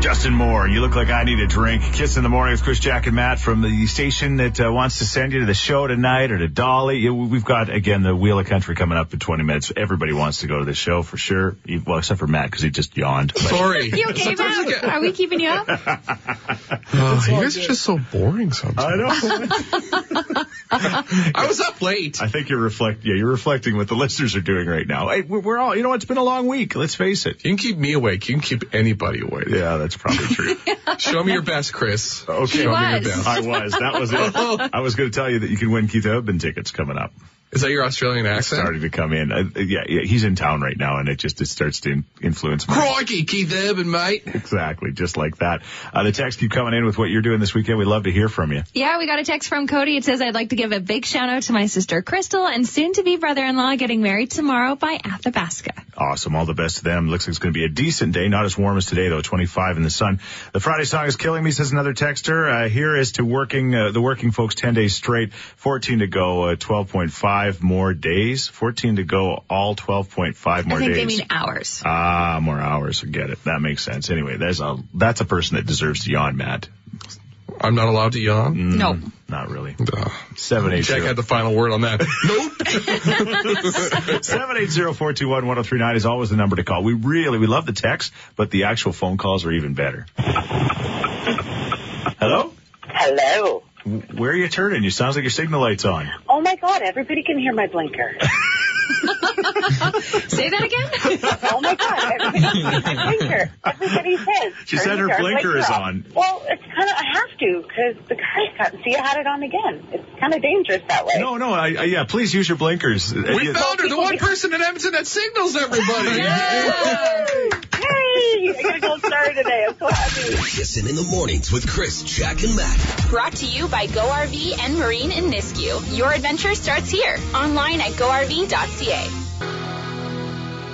Justin Moore, you look like I need a drink. Kiss in the morning with Chris, Jack, and Matt from the station that uh, wants to send you to the show tonight or to Dolly. We- We've got again the Wheel of Country coming up in 20 minutes. Everybody wants to go to the show for sure. Well, except for Matt because he just yawned. But- Sorry. You okay, Matt? get- Are we keeping you up? Oh, you guys are just so boring sometimes. I know. I was up late. I think you're reflect. Yeah, you're reflecting what the listeners are doing right now. Hey, we're, we're all. You know, it's been a long week. Let's face it. You can keep me awake. You can keep anybody awake. Yeah, that's probably true. Show me your best, Chris. Okay. Show me your best. I was. That was it. I was going to tell you that you can win Keith Urban tickets coming up. Is that your Australian accent? It's starting to come in. Uh, yeah, yeah, he's in town right now, and it just it starts to in- influence. My... Crikey, Keith Urban, mate. Exactly, just like that. Uh, the texts keep coming in with what you're doing this weekend. We'd love to hear from you. Yeah, we got a text from Cody. It says, "I'd like to give a big shout out to my sister Crystal and soon-to-be brother-in-law getting married tomorrow by Athabasca." Awesome. All the best to them. Looks like it's going to be a decent day. Not as warm as today, though. 25 in the sun. The Friday song is killing me, says another texter. Uh, here is to working uh, the working folks 10 days straight. 14 to go. Uh, 12.5 five more days. 14 to go, all 12.5 more I think days. they mean hours. Ah, more hours. Get it. That makes sense. Anyway, there's a, that's a person that deserves to yawn, Matt. I'm not allowed to yawn? Mm, no. Not really. 780. Jack had the final word on that. nope. 780-421-1039 is always the number to call. We really, we love the text, but the actual phone calls are even better. Hello? Hello. W- Where are you turning? You sounds like your signal light's on. Oh my God, everybody can hear my blinker. Say that again? Oh my God, everybody can hear my blinker. Everybody says. She said her blinker is off. on. Well, it's kind of, I have to because the car's cut. See, I had it on again. It's kind of dangerous that way. No, no, I, I, yeah, please use your blinkers. We you- found her, the one person in Edmonton that signals everybody. Hey, I got a gold star today. I'm so happy. Kissin' in the mornings with Chris, Jack, and Matt. Brought to you by Go RV and Marine in Nisku. Your adventure starts here. Online at GoRV.ca.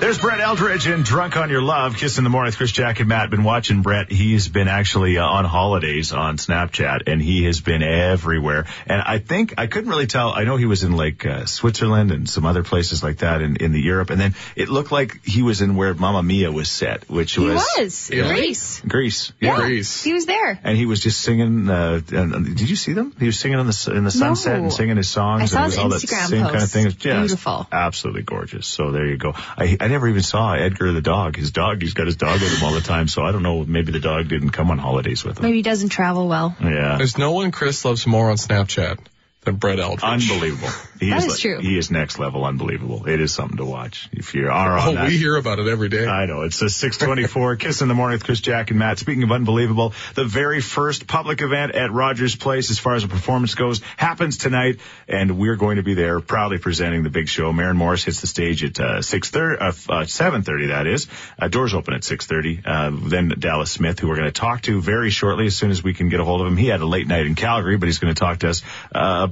There's Brett Eldredge and Drunk on Your Love. Kiss in the morning with Chris, Jack, and Matt. Been watching Brett. He's been actually uh, on holidays on Snapchat, and he has been everywhere. And I think I couldn't really tell. I know he was in like uh, Switzerland and some other places like that in in the Europe, and then it looked like he was in where Mamma Mia was set, which He was, was. Yeah. Greece. Greece. Yeah. Greece. He was there. And he was just singing. Uh, and, and did you see them? He was singing in the in the sunset and singing his songs. I saw and it was his all that Instagram same kind of post. thing. It just Beautiful. absolutely gorgeous. So there you go. I I never even saw Edgar the dog. His dog. He's got his dog with him all the time. So I don't know. Maybe the dog didn't come on holidays with him. Maybe he doesn't travel well. Yeah. There's no one Chris loves more on Snapchat than Brett Eldredge. Unbelievable. He That is, is true. He is next level unbelievable. It is something to watch. If you are on Oh, that. we hear about it every day. I know. It's a 624 Kiss in the Morning with Chris, Jack, and Matt. Speaking of unbelievable, the very first public event at Rogers Place, as far as the performance goes, happens tonight, and we're going to be there proudly presenting the big show. Maren Morris hits the stage at uh, 6:30, uh, uh, 7:30. That is. Uh, doors open at 6:30. Uh, then Dallas Smith, who we're going to talk to very shortly, as soon as we can get a hold of him. He had a late night in Calgary, but he's going to talk to us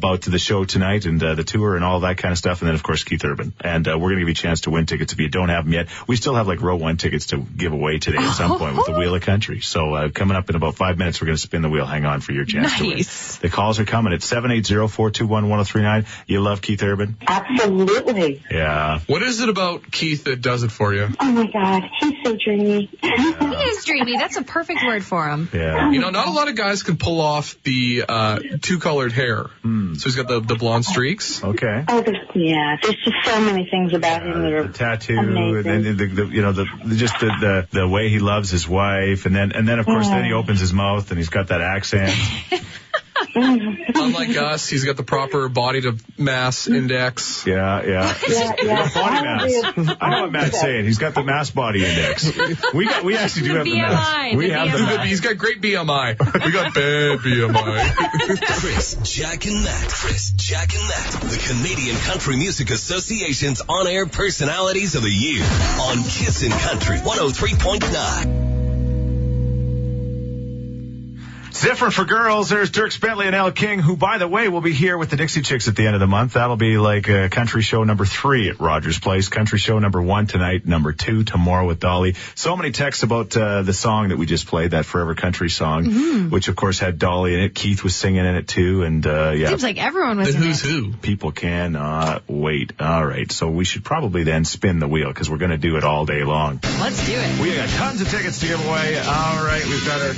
uh, about the show tonight and uh, the tour and all that kind of stuff. And then, of course, Keith Urban. And uh, we're going to give you a chance to win tickets if you don't have them yet. We still have like row one tickets to give away today at some point with the Wheel of Country. So uh, coming up in about five minutes, we're going to spin the wheel. Hang on for your chance Nice. to win. The calls are coming at 780-421-1039. You love Keith Urban? Absolutely. Yeah. What is it about Keith that does it for you? Oh my God, he's so dreamy. He is dreamy. That's a perfect word for him. Yeah. You know, not a lot of guys can pull off the uh, two-colored hair. Hmm. So he's got the, the blonde streaks. Okay. Oh, there's, yeah, there's just so many things about him that Uh, are the tattoo amazing. and then the, the you know the, the just the, the the way he loves his wife and then and then of course then he opens his mouth and he's got that accent Unlike us, he's got the proper body to mass index. yeah yeah Yeah, yeah. body mass I know what Matt's saying he's got the mass body index we got we actually do have the mass BMI, we the have BMI. mass He's got great BMI. We got bad BMI. Chris, Jack, and Matt. Chris, Jack, and Matt. The Canadian Country Music Association's on-air personalities of the year on Kissin' Country 103.9. Different for girls. There's Dierks Bentley and Elle King, who, by the way, will be here with the Dixie Chicks at the end of the month. That'll be like uh, country show number three at Rogers Place. Country show number one tonight, number two tomorrow with Dolly. So many texts about uh, the song that we just played, that Forever Country song, which of course had Dolly in it. Keith was singing in it too, and uh, yeah. Seems like everyone was The in who's it. who. People cannot wait. All right, so we should probably then spin the wheel because we're going to do it all day long. Let's do it. We got tons of tickets to give away. All right, we've got our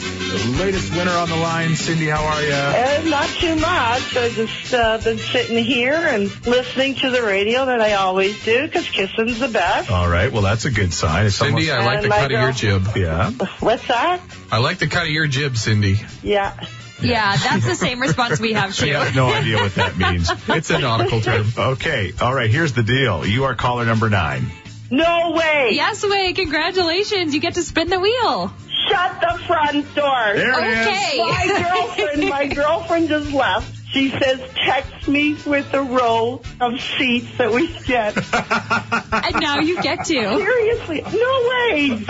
latest winner on the line. Cindy, how are you? Uh, not too much. I've just uh, been sitting here and listening to the radio that I always do because kissing's the best. All right, well that's a good sign. It's Cindy, I like the And my cut of your jib. yeah. What's that? I like the cut of your jib, Cindy. Yeah. Yeah, that's the same response we have too. I too. have no idea what that means. It's a nautical term. Okay, all right. Here's the deal. You are caller number nine. No way. Yes, way. Congratulations. You get to spin the wheel. Shut the front door. There it is. Okay. My girlfriend, my girlfriend just left. She says, text me with the row of seats that we get. And now you get to. Seriously, no way.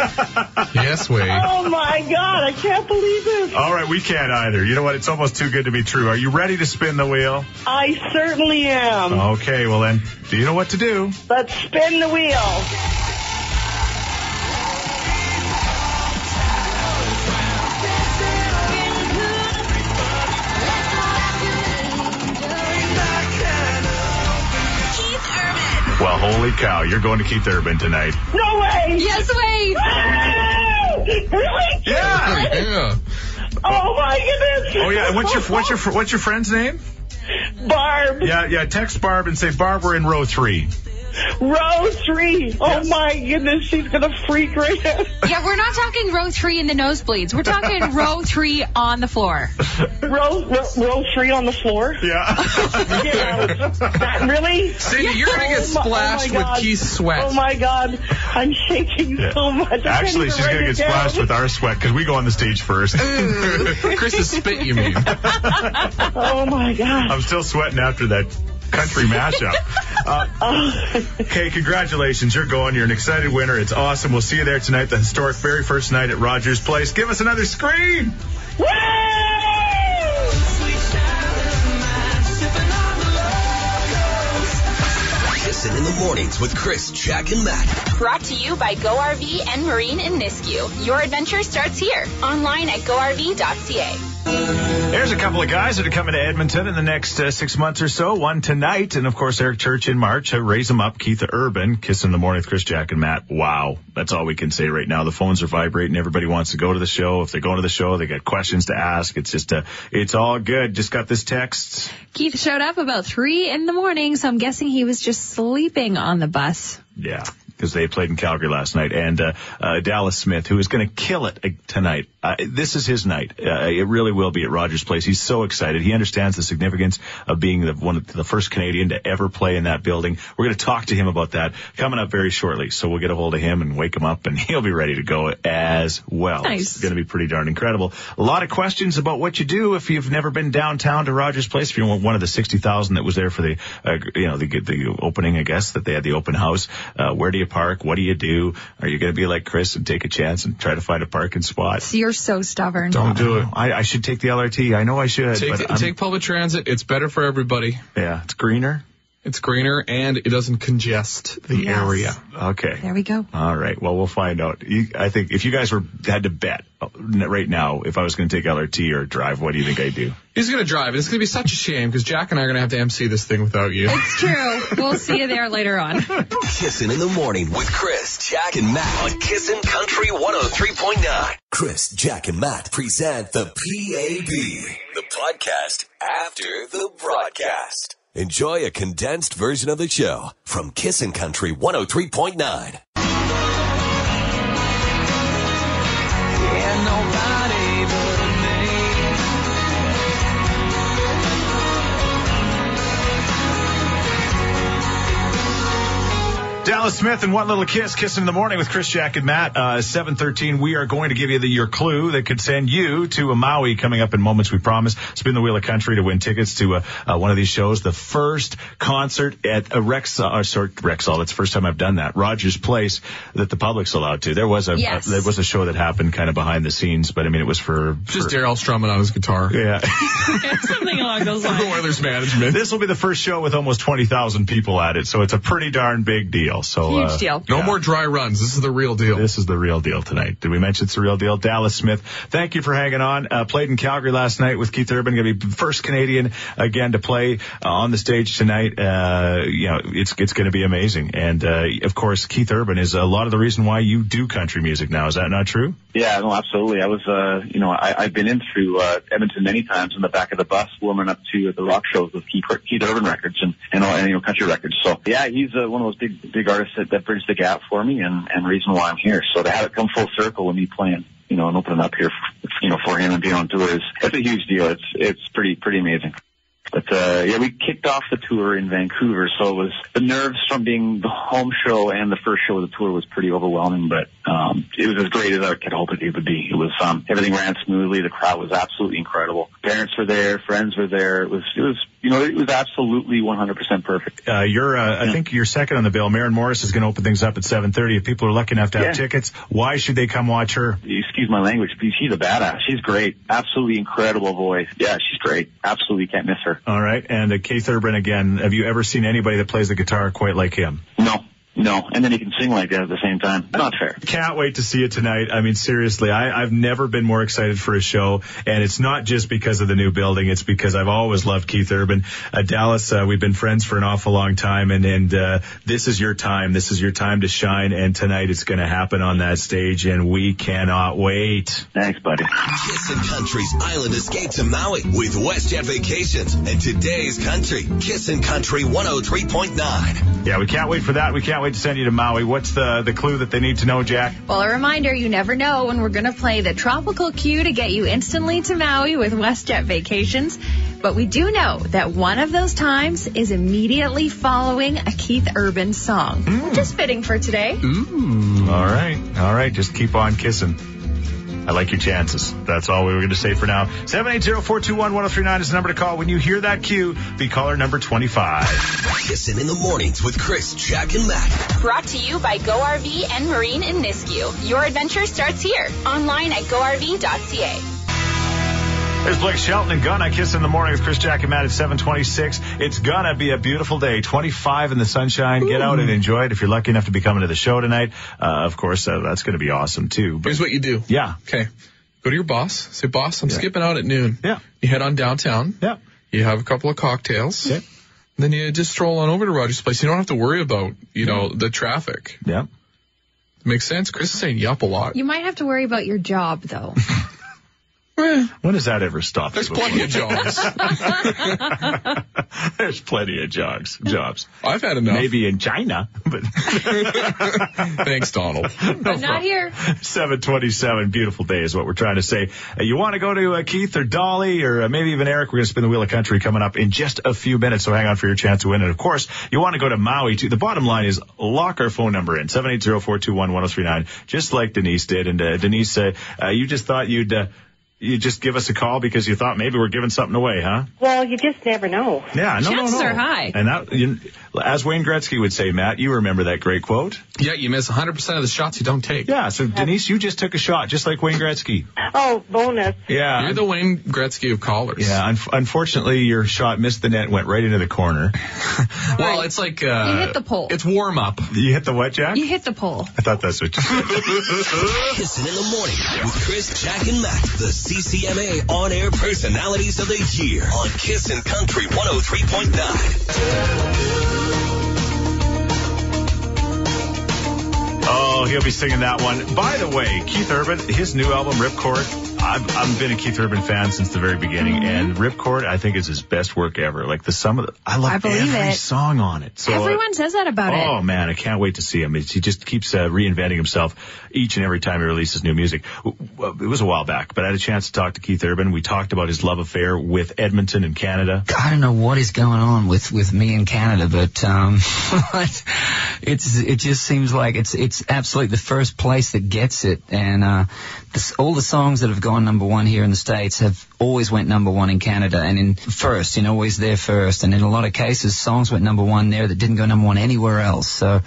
Yes, Wade. Oh my God, I can't believe this. All right, we can't either. You know what? It's almost too good to be true. Are you ready to spin the wheel? I certainly am. Okay, well then, do you know what to do? Let's spin the wheel. Well, holy cow, you're going to Keith Urban tonight. No way. Yes, way. Oh, really? Yeah. Yeah. Oh my goodness. Oh yeah. What's your what's your what's your friend's name? Barb? Yeah, yeah. Text Barb and say Barb, we're in row three. Row three. Oh Yes. my goodness, she's gonna freak right out. Yeah, we're not talking row three in the nosebleeds. We're talking row three on the floor. row, row, row three on the floor. Yeah. Yeah. That really? Cindy, you're going to get Oh my- oh my splashed with God. Keith's sweat. Oh my god, I'm shaking Yeah. so much. I Actually, she's gonna it get splashed down. with our sweat because we go on the stage first. Mm. Chris's spit, you mean. Oh my god. I'm still sweating after that country mashup. Uh, okay, congratulations. You're going. You're an excited winner. It's awesome. We'll see you there tonight, the historic very first night at Rogers Place. Give us another scream. Woo! Kissin' in the mornings with Chris, Jack, and Matt. Brought to you by Go RV and Marine in Nisku. Your adventure starts here. Online at GoRV.ca. There's a couple of guys that are coming to Edmonton in the next uh, six months or so. One tonight, and of course Eric Church in March. Uh, raise them up. Keith Urban, Kiss in the Morning with Chris, Jack, and Matt. Wow, that's all we can say right now. The phones are vibrating. Everybody wants to go to the show. If they go to the show, they got questions to ask. It's just, uh, it's all good. Just got this text. Keith showed up about three in the morning, so I'm guessing he was just sleeping on the bus. Yeah, because they played in Calgary last night, and uh, uh, Dallas Smith, who is going to kill it tonight. Uh, this is his night. Uh, it really will be at Rogers Place. He's so excited. He understands the significance of being the one of the first Canadian to ever play in that building. We're going to talk to him about that coming up very shortly. So we'll get a hold of him and wake him up, and he'll be ready to go as well. Nice. It's going to be pretty darn incredible. A lot of questions about what you do if you've never been downtown to Rogers Place. If you're one of the sixty thousand that was there for the, uh, you know, the the opening, I guess that they had the open house. Uh, where do you park? What do you do? Are you going to be like Chris and take a chance and try to find a parking spot? You're so stubborn. Don't do it. I, I should take the LRT. I know I should. Take, but the, take public transit. It's better for everybody. yeah, it's greener. It's greener and it doesn't congest the Yes. area. Okay. There we go. All right. Well, we'll find out. You, I think if you guys were had to bet uh, right now, if I was going to take LRT or drive, what do you think I'd do? He's going to drive. It's going to be such a shame because Jack and I are going to have to MC this thing without you. It's true. We'll see you there later on. Kissing in the morning with Chris, Jack, and Matt on Kissin' Country 103.9. Chris, Jack, and Matt present the PAB, the podcast after the broadcast. Enjoy a condensed version of the show from Kissin' Country 103.9. Dallas Dallas Smith and One Little Kiss, kissing in the morning with Chris, Jack, and Matt. Uh, seven thirteen. We are going to give you the, your clue that could send you to a Maui coming up in moments. We promise. Spin the wheel of country to win tickets to uh, uh, one of these shows. The first concert at a Rex, uh, sorry, Rexall. It's the first time I've done that. Rogers Place that the public's allowed to. There was a, Yes. there was a show that happened kind of behind the scenes, but I mean it was for Just for- Daryl strumming on his guitar. Yeah. Something along those The lines. Oilers management. this will be the first show with almost twenty thousand people at it, so it's a pretty darn big deal. So Huge uh, deal. No yeah. more dry runs. This is the real deal. This is the real deal tonight. Did we mention it's the real deal? Dallas Smith, thank you for hanging on. Uh, played in Calgary last night with Keith Urban. Going to be the first Canadian again to play uh, on the stage tonight. Uh, you know, it's it's going to be amazing. And uh, of course, Keith Urban is a lot of the reason why you do country music now. Is that not true? Yeah, no, absolutely. I was, uh, you know, I, I've been in through uh, Edmonton many times in the back of the bus, warming up to the rock shows with Keith, Keith Urban records and and, all, and you know country records. So yeah, he's uh, one of those big big artists that, that bridged the gap for me, and and reason why I'm here. So to have it come full circle with me playing, you know, and opening up here, for, you know, for him and being on tour is it's a huge deal. It's it's pretty pretty amazing. But uh yeah, we kicked off the tour in Vancouver, so it was the nerves from being the home show and the first show of the tour was pretty overwhelming, but um it was as great as I could hope it would be. It was um everything ran smoothly, the crowd was absolutely incredible. Parents were there, friends were there. It was it was you know, it was absolutely 100% perfect. Uh, you're, uh, I think you're second on the bill. Maren Morris is going to open things up at 7:30. If people are lucky enough to have Yeah. tickets, why should they come watch her? Excuse my language, but she's a badass. She's great. Absolutely incredible voice. Yeah, she's great. Absolutely can't miss her. All right. And uh, Keith Urban again. Have you ever seen anybody that plays the guitar quite like him? No, no. And then he can sing like that at the same time. Not fair. Can't wait to see it tonight. I mean, seriously, I, I've never been more excited for a show, and it's not just because of the new building. It's because I've always loved Keith Urban. Uh, Dallas, uh, we've been friends for an awful long time, and and uh, this is your time. This is your time to shine, and tonight it's going to happen on that stage, and we cannot wait. Thanks, buddy. Kissin' Country's Island Escape to Maui with WestJet Vacations and today's country. Kissin' Country 103.9. Yeah, we can't wait for that. We can't wait to send you to Maui. What's the the clue that they need to know, Jack? Well, a reminder, you never know when we're going to play the tropical cue to get you instantly to Maui with WestJet Vacations. But we do know that one of those times is immediately following a Keith Urban song. Mm. Just fitting for today. All right. All right. Just keep on kissing. I like your chances. That's all we were going to say for now. 780-421-1039 is the number to call. When you hear that cue, be caller number 25. Kissin' in the mornings with Chris, Jack, and Matt. Brought to you by Go RV and Marine in Nisku. Your adventure starts here. Online at GoRV.ca. There's Blake Shelton and Gonna Kiss in the morning with Chris Jack and Matt at 726. It's gonna be a beautiful day. 25 in the sunshine. Get out and enjoy it. If you're lucky enough to be coming to the show tonight, uh, of course, uh, that's gonna be awesome too. But Here's what you do. yeah. Okay. Go to your boss. Say, boss, I'm Yeah. skipping out at noon. Yeah. You head on downtown. Yeah. You have a couple of cocktails. Yeah. Then you just stroll on over to Rogers Place. You don't have to worry about, you know, the traffic. Yeah. Makes sense. Chris is saying yup a lot. You might have to worry about your job, though. Eh, When does that ever stop? there's plenty of jobs. There's plenty of jobs. Jobs. I've had enough. Maybe in China, but Thanks, Donald. but not here. 727, beautiful day is what we're trying to say. Uh, you want to go to uh, Keith or Dolly or uh, maybe even Eric? We're going to spin the wheel of country coming up in just a few minutes, so hang on for your chance to win. And of course, you want to go to Maui too. The bottom line is lock our phone number in, 780-421-1039, just like Denise did. And uh, Denise, uh, uh, you just thought you'd... You just give us a call because you thought maybe we're giving something away, huh? Well, you just never know. Yeah, no, Chances no, no. are high. And that, you, as Wayne Gretzky would say, Matt, you remember that great quote? Yeah, you miss 100% of the shots you don't take. Yeah. So Denise, you just took a shot, just like Wayne Gretzky. Oh, bonus. Yeah. You're the Wayne Gretzky of callers. Yeah, un- unfortunately, your shot missed the net, went right into the corner. Well, it's like, uh, You hit the pole. It's warm up. You hit the what, Jack? You hit the pole. I thought that's what. Kissin' in the morning with Chris, Jack, and Matt. The CCMA on-air personalities of the year on Kissin' Country 103.9. oh, he'll be singing that one. By the way, Keith Urban, his new album Ripcord, I've, I've been a Keith Urban fan since the very beginning, and Ripcord I think is his best work ever. Like the some of the, I love I believe every it. song on it. So uh, Everyone says that about Oh it. Oh man, I can't wait to see him. It's, he just keeps uh, reinventing himself each and every time he releases new music. W- w- It was a while back, but I had a chance to talk to Keith Urban. We talked about his love affair with Edmonton in Canada. I don't know what is going on with, with me in Canada, but um, it's it just seems like it's it's absolutely the first place that gets it, and uh, this, all the songs that have gone number one here in the states have always went number one in Canada, and in first, you know, always there first, and in a lot of cases, songs went number one there that didn't go number one anywhere else. So.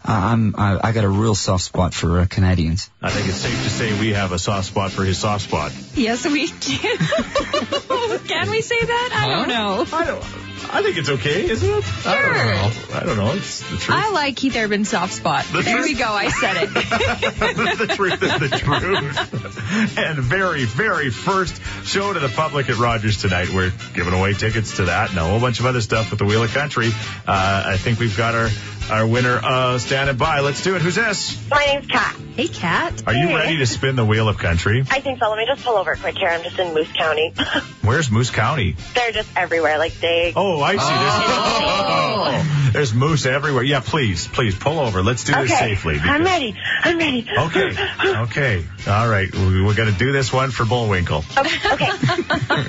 Uh, I'm I, I got a real soft spot for uh, Canadians. I think it's safe to say we have a soft spot for his soft spot. Yes, we do. Can we say that? I don't know. I don't. I think it's okay, isn't it? Sure. I don't know. I don't know. It's the truth. I like Keith Urban's soft spot. The there truth- we go. I said it. the truth is the truth. and very, very first show to the public at Rogers tonight. We're giving away tickets to that and a whole bunch of other stuff with the Wheel of Country. Uh, I think we've got our our winner uh, standing by. Let's do it. Who's this? My name's Kat. Hey, Kat. Are you Hey. ready to spin the Wheel of Country? I think so. Let me just pull over quick here. I'm just in Moose County. Where's Moose County? They're just everywhere. Like they. Oh, I see. There's, there's moose everywhere. Yeah, please, please pull over. Let's do this okay. safely. I'm ready. I'm ready. Okay. Okay. All right. We- We're going to do this one for Bullwinkle. okay. okay.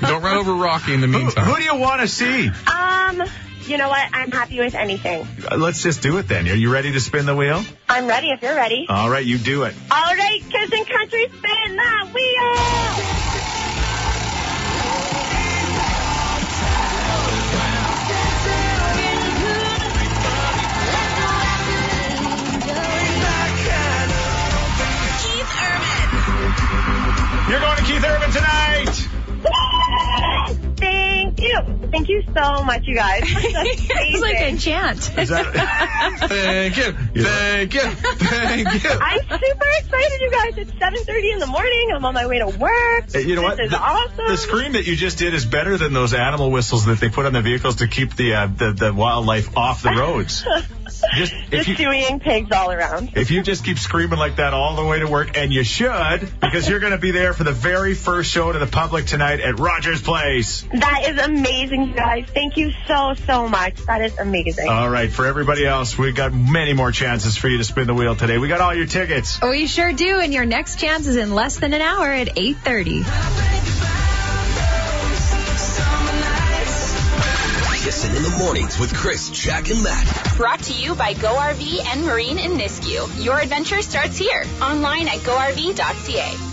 Don't run over Rocky in the meantime. who do you want to see? Um. You know what? I'm happy with anything. Uh, Let's just do it then. Are you ready to spin the wheel? I'm ready if you're ready. All right, you do it. All right, kids and country, spin that wheel. You're going to Keith Urban tonight. Thank you. Thank you so much, you guys. That's it's like a chant. Is that? Thank you. Thank you. Thank you. I'm super excited, you guys. It's 7:30 in the morning. I'm on my way to work. you know this what? is the, awesome. the scream that you just did is better than those animal whistles that they put on the vehicles to keep the uh, the, the wildlife off the roads. Just if Just you doing pigs all around. if you just keep screaming like that all the way to work, and you should, because you're going to be there for the very first show to the public tonight at Rogers Place. That is amazing, you guys. Thank you so, so much. That is amazing. All right, for everybody else, we've got many more chances for you to spin the wheel today. We got all your tickets. We sure do, and your next chance is in less than an hour at 8.30. Kissing in the mornings with Chris, Jack, and Matt. Brought to you by Go RV and Marine in Nisku. Your adventure starts here. Online at GoRV.ca.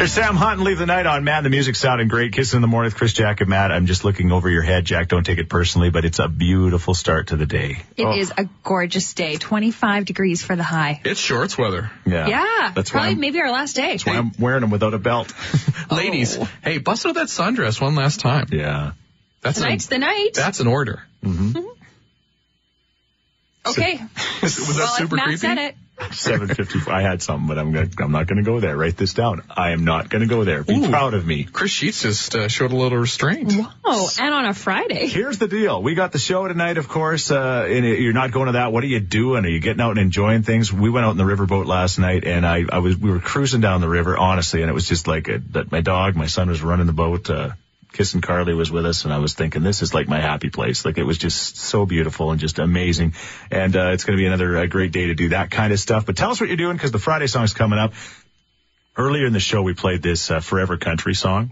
There's Sam Hunt and Leave the Night on. Man, the music sounding great. Kissing in the morning with Chris, Jack, and Matt. I'm just looking over your head, Jack. Don't take it personally, but it's a beautiful start to the day. It Oh, is a gorgeous day, 25 degrees for the high. It's shorts weather. Yeah. Yeah, That's why probably maybe our last day. that's why I'm wearing them without a belt. Ladies, oh. hey, bust out that sundress one last time. yeah. That's Tonight's an, the night. that's an order. Mm-hmm. Mm-hmm. okay. Was that well, super if Matt creepy? said it. 750. I had something, but I'm gonna, I'm not going to go there. Write this down. I am not going to go there. Be Ooh. proud of me. Chris Sheets just uh, showed a little restraint. Wow. and on a Friday. Here's the deal. We got the show tonight, of course. Uh, and you're not going to that. What are you doing? Are you getting out and enjoying things? We went out in the riverboat last night, and I, I was, we were cruising down the river, honestly, and it was just like a, that. My dog, my son was running the boat. Uh, Kissing Carly was with us, and I was thinking, this is like my happy place. Like it was just so beautiful and just amazing. And uh, it's going to be another uh, great day to do that kind of stuff. But tell us what you're doing because the Friday song's coming up. Earlier in the show, we played this uh, Forever Country song,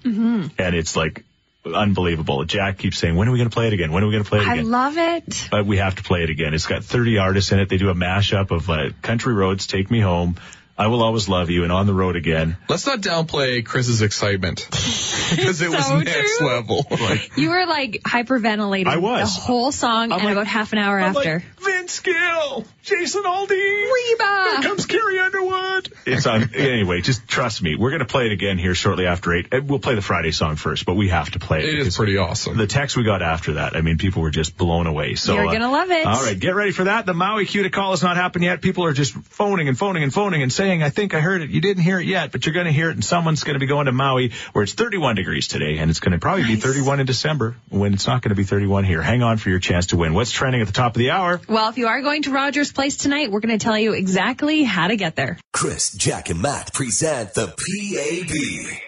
and it's like unbelievable. Jack keeps saying, when are we going to play it again? When are we going to play it again? I love it. but we have to play it again. It's got 30 artists in it. They do a mashup of uh, Country Roads, Take Me Home, I Will Always Love You, and On the Road Again. Let's not downplay Chris's excitement because it was next true. level. Like, You were like hyperventilating I was. the whole song I'm and like- about half an hour I'm after. like, Vince Gill, Jason Aldean, Reba. here comes Carrie Underwood. it's on. Anyway, just trust me. We're going to play it again here shortly after eight. Uh, We'll play the Friday song first, but we have to play it. It is pretty awesome. The text we got after that, I mean, people were just blown away. So You're uh, gonna love it. All right, get ready for that. The Maui cue to call has not happened yet. People are just phoning and phoning and phoning and saying, "I think I heard it." You didn't hear it yet, but you're going to hear it, and someone's going to be going to Maui where it's 31 degrees today, and it's going to probably be 31 in December when it's not going to be 31 here. Hang on for your chance to win. What's trending at the top of the hour? Well, if you are going to Rogers Place tonight, we're going to tell you exactly how to get there. Chris, Jack, and Matt present the PAB,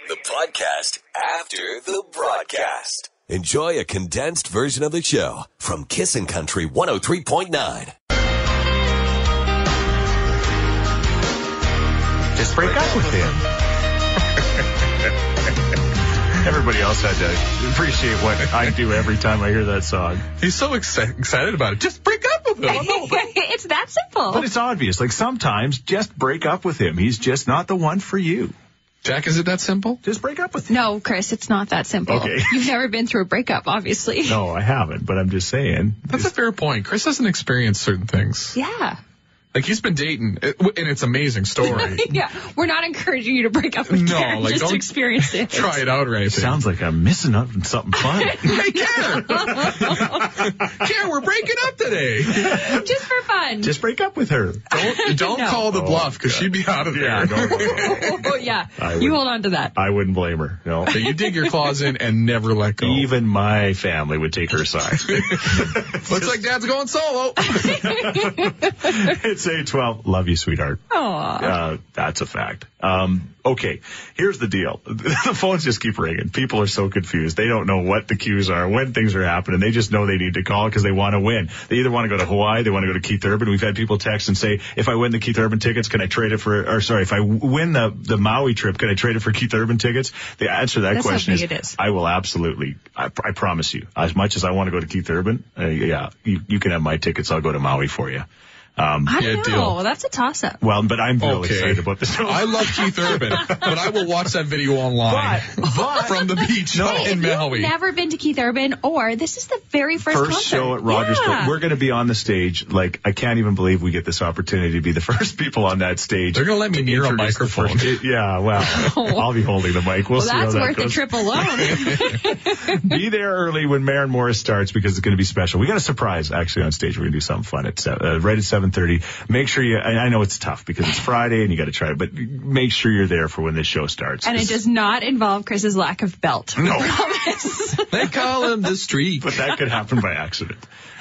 the podcast after the broadcast. Enjoy a condensed version of the show from Kissin' Country 103.9. Just break up with him. Everybody else had to appreciate what I do every time I hear that song. He's so exci- excited about it. Just break up with him. it's that simple. But it's obvious. Like sometimes just break up with him. He's just not the one for you. Jack, is it that simple? Just break up with him. no, Chris, it's not that simple. Okay. You've never been through a breakup, obviously. No, I haven't, but I'm just saying. That's a fair point. Chris hasn't experienced certain things. Yeah. Like he's been dating, and it's an amazing story. Yeah. We're not encouraging you to break up with No, Karen. like, just don't experience it. Try it out right? Sounds like I'm missing out on something fun. Hey, Karen! Karen, we're breaking up today. just for fun. Just break up with her. Don't, don't No. call the Oh, bluff because she'd be out of there. Yeah, oh, yeah. I You hold on to that. I wouldn't blame her. No. So you dig your claws in and never let go. Even my family would take her side. Looks like Dad's going solo. it's a 812. Love you, sweetheart. Aw. Uh, that's a fact. Um, okay, here's the deal. The phones just keep ringing. People are so confused. They don't know what the cues are, when things are happening. They just know they need to call because they want to win. They either want to go to Hawaii, they want to go to Keith Urban. We've had people text and say, if I win the Keith Urban tickets, can I trade it for, or sorry, if I win the, the Maui trip, can I trade it for Keith Urban tickets? The answer to that That's question is, is. I will absolutely, I, I promise you, as much as I want to go to Keith Urban, uh, yeah, you, you can have my tickets. I'll go to Maui for you. Um, I Yeah, don't deal. know. That's a toss up. well, but I'm really Okay. excited about this. I love Keith Urban, but I will watch that video online but from the beach Hey, in if you've Maui. never been to Keith Urban, or this is the very first, first concert. show at Rogers yeah. Place. We're going to be on the stage. Like, I can't even believe we get this opportunity to be the first people on that stage. They're gonna let me to near a microphone. first- yeah, well, I'll be holding the mic. We'll Well, see how that's that worth the goes. trip alone. be there early when Maren Morris starts because it's going to be special. We got a surprise actually on stage. We're going to do something fun at se- uh, right at 7:30. Make sure you. I I know it's tough because it's Friday and you got to try it, but make sure you're there for when this show starts. and it does not involve Chris's lack of belt. No. They call him the street. but that could happen by accident.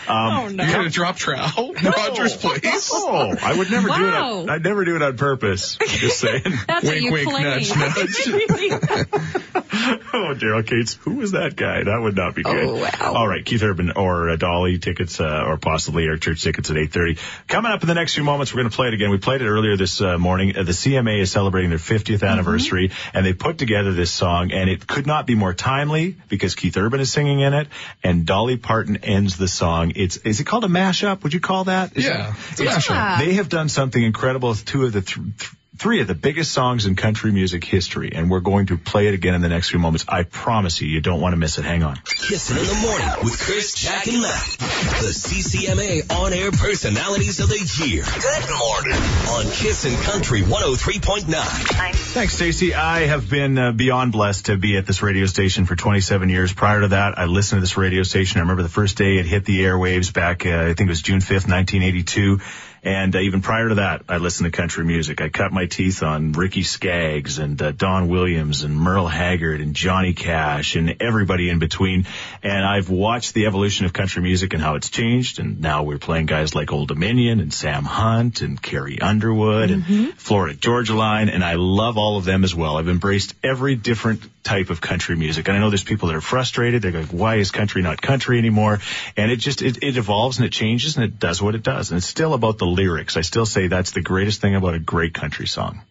Um, oh no. You're gonna drop trowel? Rogers Place? Oh, I would never do it. On, I'd never do it on purpose. Just saying. That's what Wink, you wink, claim. nudge, nudge. oh, Daryl Katz, who was that guy? That would not be good. Oh, wow. All right, Keith Urban or uh, Dolly tickets, uh, or possibly Eric Church tickets at 8:30. Coming up in the next few moments, we're going to play it again. We played it earlier this uh, morning. Uh, the CMA is celebrating their 50th anniversary, and they put together this song, and it could not be more timely because Keith Urban is singing in it, and Dolly Parton ends the song. It's is it called a mashup? Would you call that? Is Yeah, that- it's a mashup. They have done something incredible with two of the. Th- th- Three of the biggest songs in country music history, and we're going to play it again in the next few moments. I promise you, you don't want to miss it. Hang on. Kissin' in the morning with Chris, Jack, and Matt. The CCMA on-air personalities of the year. Good morning on Kissin' Country 103.9. Thanks, Stacy. I have been uh, beyond blessed to be at this radio station for 27 years. Prior to that, I listened to this radio station. I remember the first day it hit the airwaves back, uh, I think it was June 5th, 1982. And uh, even prior to that, I listened to country music. I cut my teeth on Ricky Skaggs and uh, Don Williams and Merle Haggard and Johnny Cash and everybody in between. And I've watched the evolution of country music and how it's changed. And now we're playing guys like Old Dominion and Sam Hunt and Carrie Underwood and Florida Georgia Line. And I love all of them as well. I've embraced every different type of country music. And I know there's people that are frustrated. They're like, why is country not country anymore? And it just, it, it evolves and it changes and it does what it does. And it's still about the lyrics. I still say that's the greatest thing about a great country song.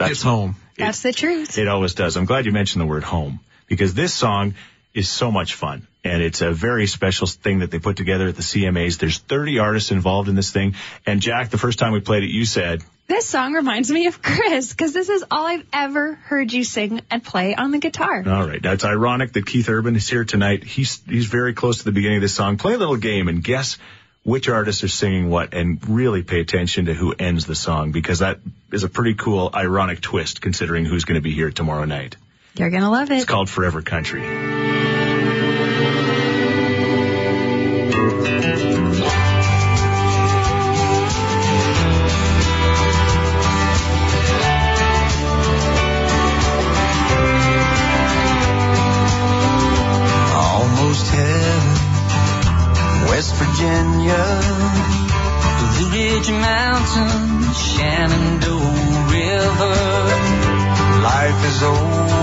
It's home. That's the truth. It always does. I'm glad you mentioned the word home because this song is so much fun and it's a very special thing that they put together at the CMAs. There's 30 artists involved in this thing. And Jack, the first time we played it, you said, This song reminds me of Chris because this is all I've ever heard you sing and play on the guitar. all right, that's ironic that Keith Urban is here tonight. He's, he's very close to the beginning of this song. Play a little game and guess which artists are singing what and really pay attention to who ends the song because that is a pretty cool, ironic twist considering who's going to be here tomorrow night. You're going to love it. It's called Forever Country. West Virginia, Blue Ridge Mountain, Shenandoah River. life is oldest,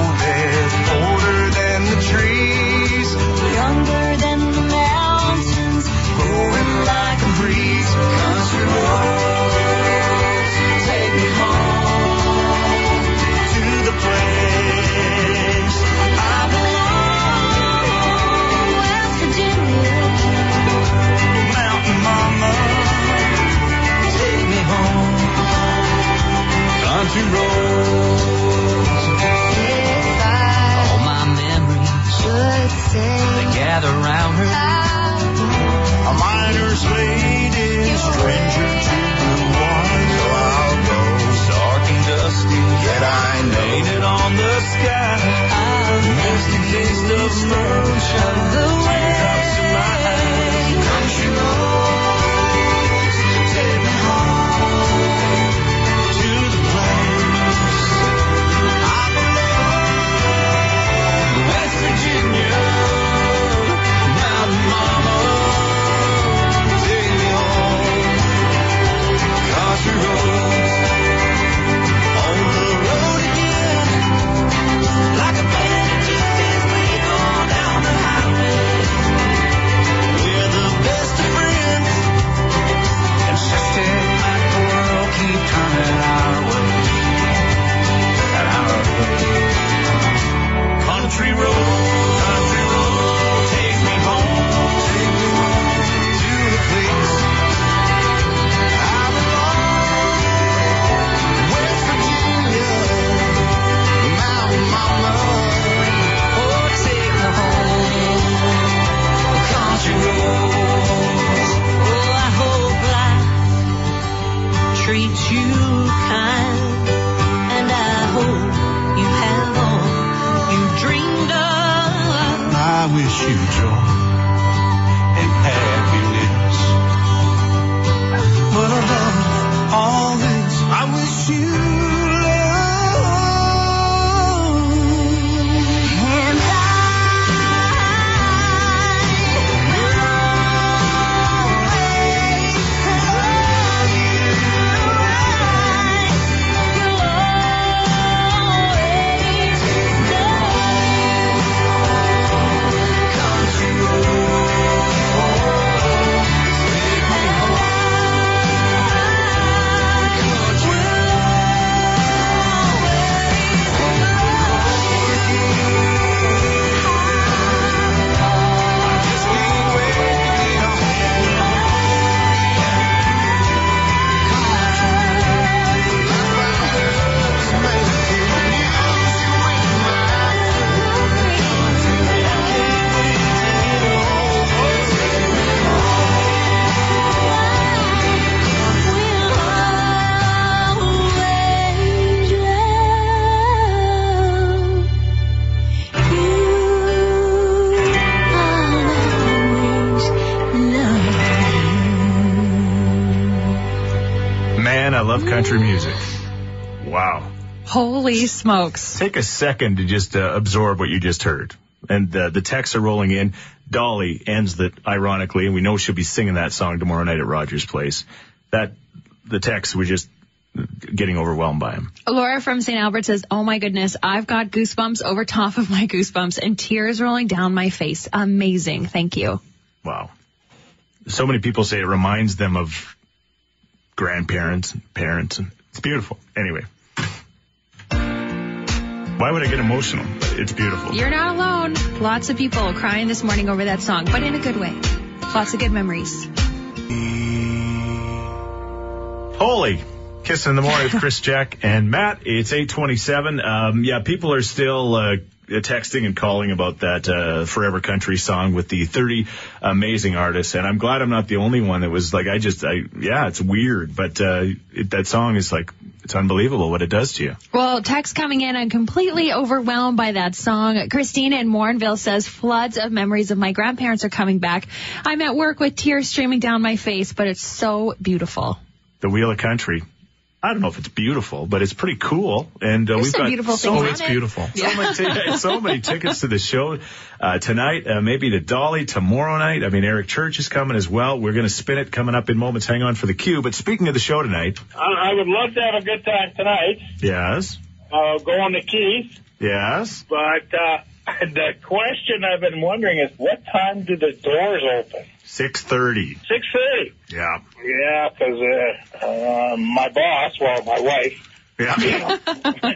smokes. Take a second to just uh, absorb what you just heard. And uh, the texts are rolling in. Dolly ends that ironically, and we know she'll be singing that song tomorrow night at Rogers Place. That the texts were just getting overwhelmed by him. Laura from St. Albert says, Oh my goodness, I've got goosebumps over top of my goosebumps and tears rolling down my face. Amazing. Thank you. Wow. So many people say it reminds them of grandparents and parents, and it's beautiful. Anyway. Why would I get emotional? It's beautiful. You're not alone. Lots of people crying this morning over that song, but in a good way. Lots of good memories. Holy. Kissing in the morning with Chris Jack and Matt. It's 827. Um, yeah, people are still, uh, texting and calling about that, uh, Forever Country song with the 30 amazing artists. And I'm glad I'm not the only one that was like, I just, I, yeah, it's weird, but, uh, it, that song is like It's unbelievable what it does to you. Well, text coming in. I'm completely overwhelmed by that song. Christina in Morinville says floods of memories of my grandparents are coming back. I'm at work with tears streaming down my face, but it's so beautiful. The Wheel of Country. I don't know if it's beautiful, but it's pretty cool. And uh, we've got beautiful so things Oh, on it's it. beautiful. So many, tic- so many tickets to the show uh, tonight, uh, maybe to Dolly tomorrow night. I mean, Eric Church is coming as well. We're going to spin it coming up in moments. Hang on for the cue. But speaking of the show tonight, I, I would love to have a good time tonight. yes, Uh, go on the Keith. yes. But uh, the question I've been wondering is, what time do the doors open? Six thirty. Six thirty. Yeah, Yeah, 'cause uh, uh, my boss, well, my wife, yeah,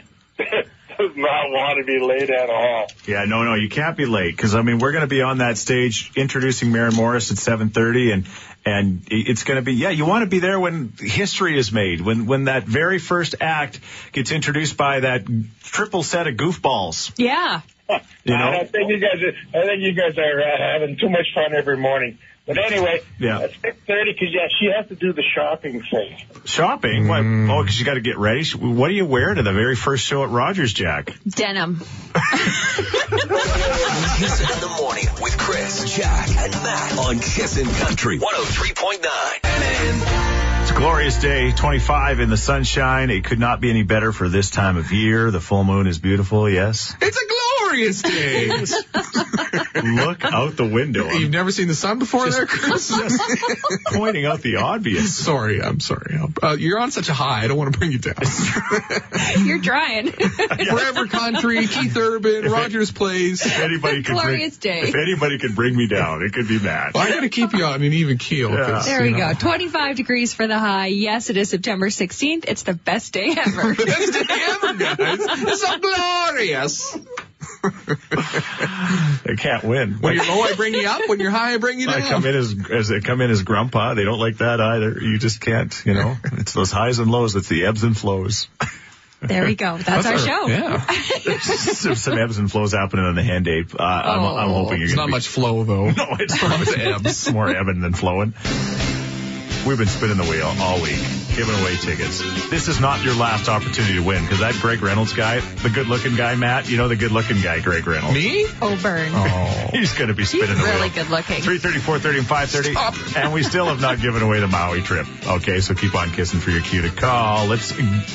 does not want to be late at all. yeah. No, no, you can't be late because I mean we're going to be on that stage introducing Maren Morris at seven thirty, and and it's going to be yeah. You want to be there when history is made, when when that very first act gets introduced by that triple set of goofballs. Yeah. You know? I think you guys, are, I think you guys are uh, having too much fun every morning. But anyway, Yeah. at six thirty, because yeah, she has to do the shopping thing. Shopping? What? Mm. Oh, because you got to get ready. What do you wear to the very first show at Rogers, Jack? Denim. Kissin' in the morning with Chris, Jack, and Matt on Kissin' Country 103.9. It's a glorious day, 25 in the sunshine. It could not be any better for this time of year. The full moon is beautiful, yes. It's a glorious day. Look out the window. You've I'm never seen the sun before there, Chris? just pointing out the obvious. sorry, I'm sorry. Uh, you're on such a high. I don't want to bring you down. You're trying. Forever Country, Keith Urban, Rogers Place. If anybody could bring, Glorious day. if anybody could bring me down, it could be Matt. Well, I got to keep you on an even keel. 'cause, There we know, go. 25 degrees for the high. Yes, it is September 16th. It's the best day ever. Best day ever, guys. It's so glorious. They can't win. When you're low, I bring you up. When you're high, I bring you I down. come in as as they come in as grandpa. They don't like that either. You just can't, you know. It's those highs and lows. It's the ebbs and flows. there we go. That's, our, show. Yeah. some, some ebbs and flows happening on the hand ape. Uh, I'm, I'm hoping you're It's not be, much flow, though. No, it's not. It's ebbs. It's more ebbing than flowing. We've been spinning the wheel all week, giving away tickets. This is not your last opportunity to win because that Greg Reynolds guy, the good-looking guy, Matt, you know the good-looking guy, Greg Reynolds. Me? Oh, burn. Oh. He's going to be He's spinning the really wheel. good looking. 330, 430, and 530. Stop. And we still have not given away the Maui trip. Okay, so keep on kissing for your cue to call. Let's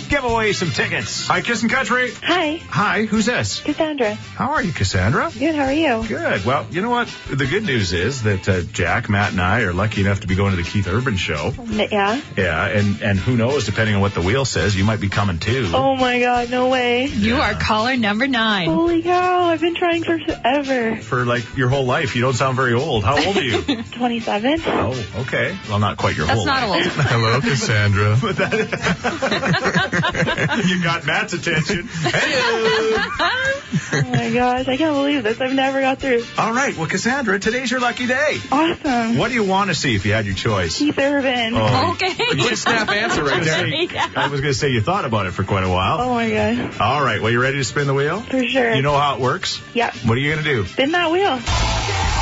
give away some tickets. Hi, Kissing Country. Hi, Hi, who's this? Cassandra. How are you, Cassandra? Good, how are you? Good. Well, you know what? The good news is that uh, Jack, Matt, and I are lucky enough to be going to the Keith Urban show. Yeah? Yeah, and and who knows? Depending on what the wheel says, you might be coming too. Oh my god, no way. You are caller number nine. Holy cow, I've been trying for forever. For like your whole life, you don't sound very old. How old are you? 27? oh, okay. Well, not quite your whole. That's whole not life. old. Hello, Cassandra. you got Matt's attention. Hey! Oh my gosh, I can't believe this. I've never got through. All right. Well, Cassandra, today's your lucky day. Awesome. What do you want to see if you had your choice? Keith Urban. Oh, Okay. Quick snap answer right there. I was going to say you thought about it for quite a while. Oh my god, All right. Well, you ready to spin the wheel? for sure. You know how it works? yeah. What are you going to do? Spin that wheel.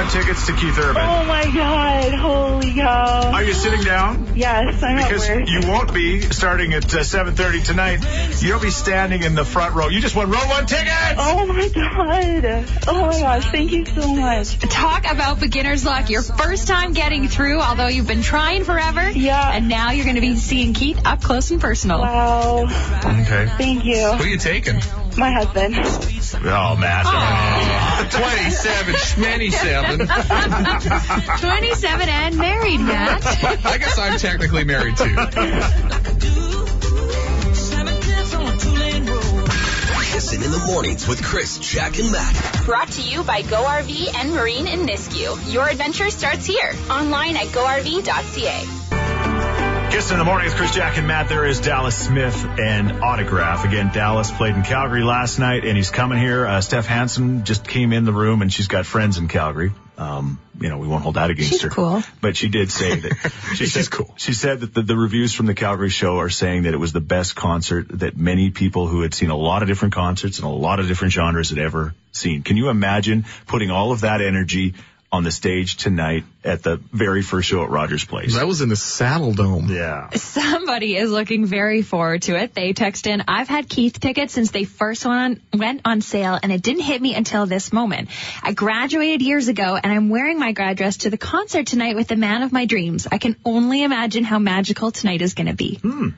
Won tickets to Keith Urban. Oh my god, holy cow. Are you sitting down? Yes, I'm Because at work. you won't be starting at uh, 7:30 tonight. You'll be standing in the front row. You just won row one tickets. Oh my god. Oh my gosh, thank you so much. Talk about beginner's luck. Your first time getting through, although you've been trying forever. Yeah. And now you're going to be seeing Keith up close and personal. Wow. Okay. Thank you. Who are you taking? My husband. Oh, Matt. 27, schmany-seven. 27 and married, Matt. I guess I'm technically married too. Kissin' in the mornings with Chris, Jack, and Matt. Brought to you by Go RV and Marine in Nisku. Your adventure starts here. Online at GoRV.ca. Kiss in the morning with Chris Jack and Matt. There is Dallas Smith and Autograph. Again, Dallas played in Calgary last night and he's coming here. Uh, Steph Hansen just came in the room and she's got friends in Calgary. Um, you know, we won't hold that against She's her. cool. But she did say that she She's said, cool. She said that the, the reviews from the Calgary show are saying that it was the best concert that many people who had seen a lot of different concerts and a lot of different genres had ever seen. Can you imagine putting all of that energy on the stage tonight at the very first show at Rogers Place? That was in the Saddledome. yeah. Somebody is looking very forward to it. They text in, I've had Keith tickets since they first went on, went on sale and it didn't hit me until this moment. I graduated years ago and I'm wearing my grad dress to the concert tonight with the man of my dreams. I can only imagine how magical tonight is going to be. Hmm.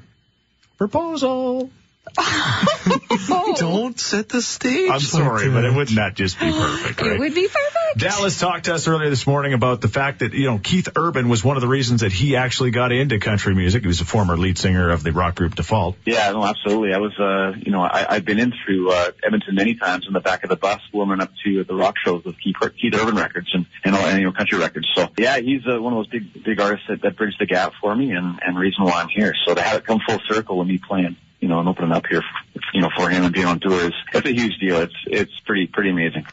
Proposal. Don't set the stage. I'm sorry, but it wouldn't that just be perfect, right? It would be perfect. Dallas talked to us earlier this morning about the fact that, you know, Keith Urban was one of the reasons that he actually got into country music. He was a former lead singer of the rock group Default. Yeah, no, absolutely. I was, uh, you know, I, I've been in through uh, Edmonton many times in the back of the bus, warming up to the rock shows with Keith, Keith Urban Records and and, all, and you know country records. So yeah, he's uh, one of those big big artists that, that bridges the gap for me and and reason why I'm here. So to have it come full circle with me playing, you know, and opening up here, you know, for him and being on tour is it's a huge deal. It's it's pretty pretty amazing.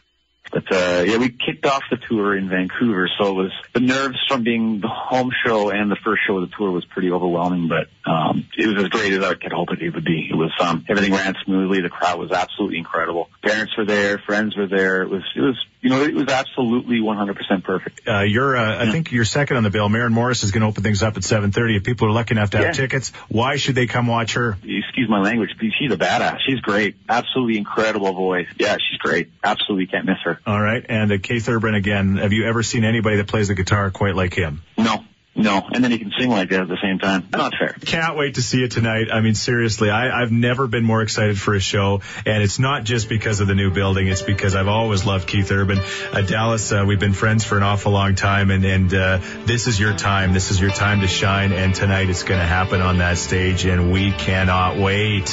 But uh yeah, we kicked off the tour in Vancouver, so it was the nerves from being the home show and the first show of the tour was pretty overwhelming, but um it was as great as I could hope it would be. It was um everything ran smoothly, the crowd was absolutely incredible. Parents were there, friends were there. It was it was you know, it was absolutely 100% perfect. Uh, you're, uh, I think you're second on the bill. Maren Morris is going to open things up at 7:30. If people are lucky enough to have Yeah. tickets, why should they come watch her? Excuse my language, but she's a badass. She's great. Absolutely incredible voice. Yeah, she's great. Absolutely can't miss her. All right, and uh, Keith Urban again. Have you ever seen anybody that plays the guitar quite like him? No, no. And then he can sing like that at the same time. Not fair. Can't wait to see it tonight. I mean, seriously, I, I've never been more excited for a show, and it's not just because of the new building. It's because I've always loved Keith Urban. Uh, Dallas, uh, we've been friends for an awful long time, and and uh, this is your time. This is your time to shine, and tonight it's going to happen on that stage, and we cannot wait.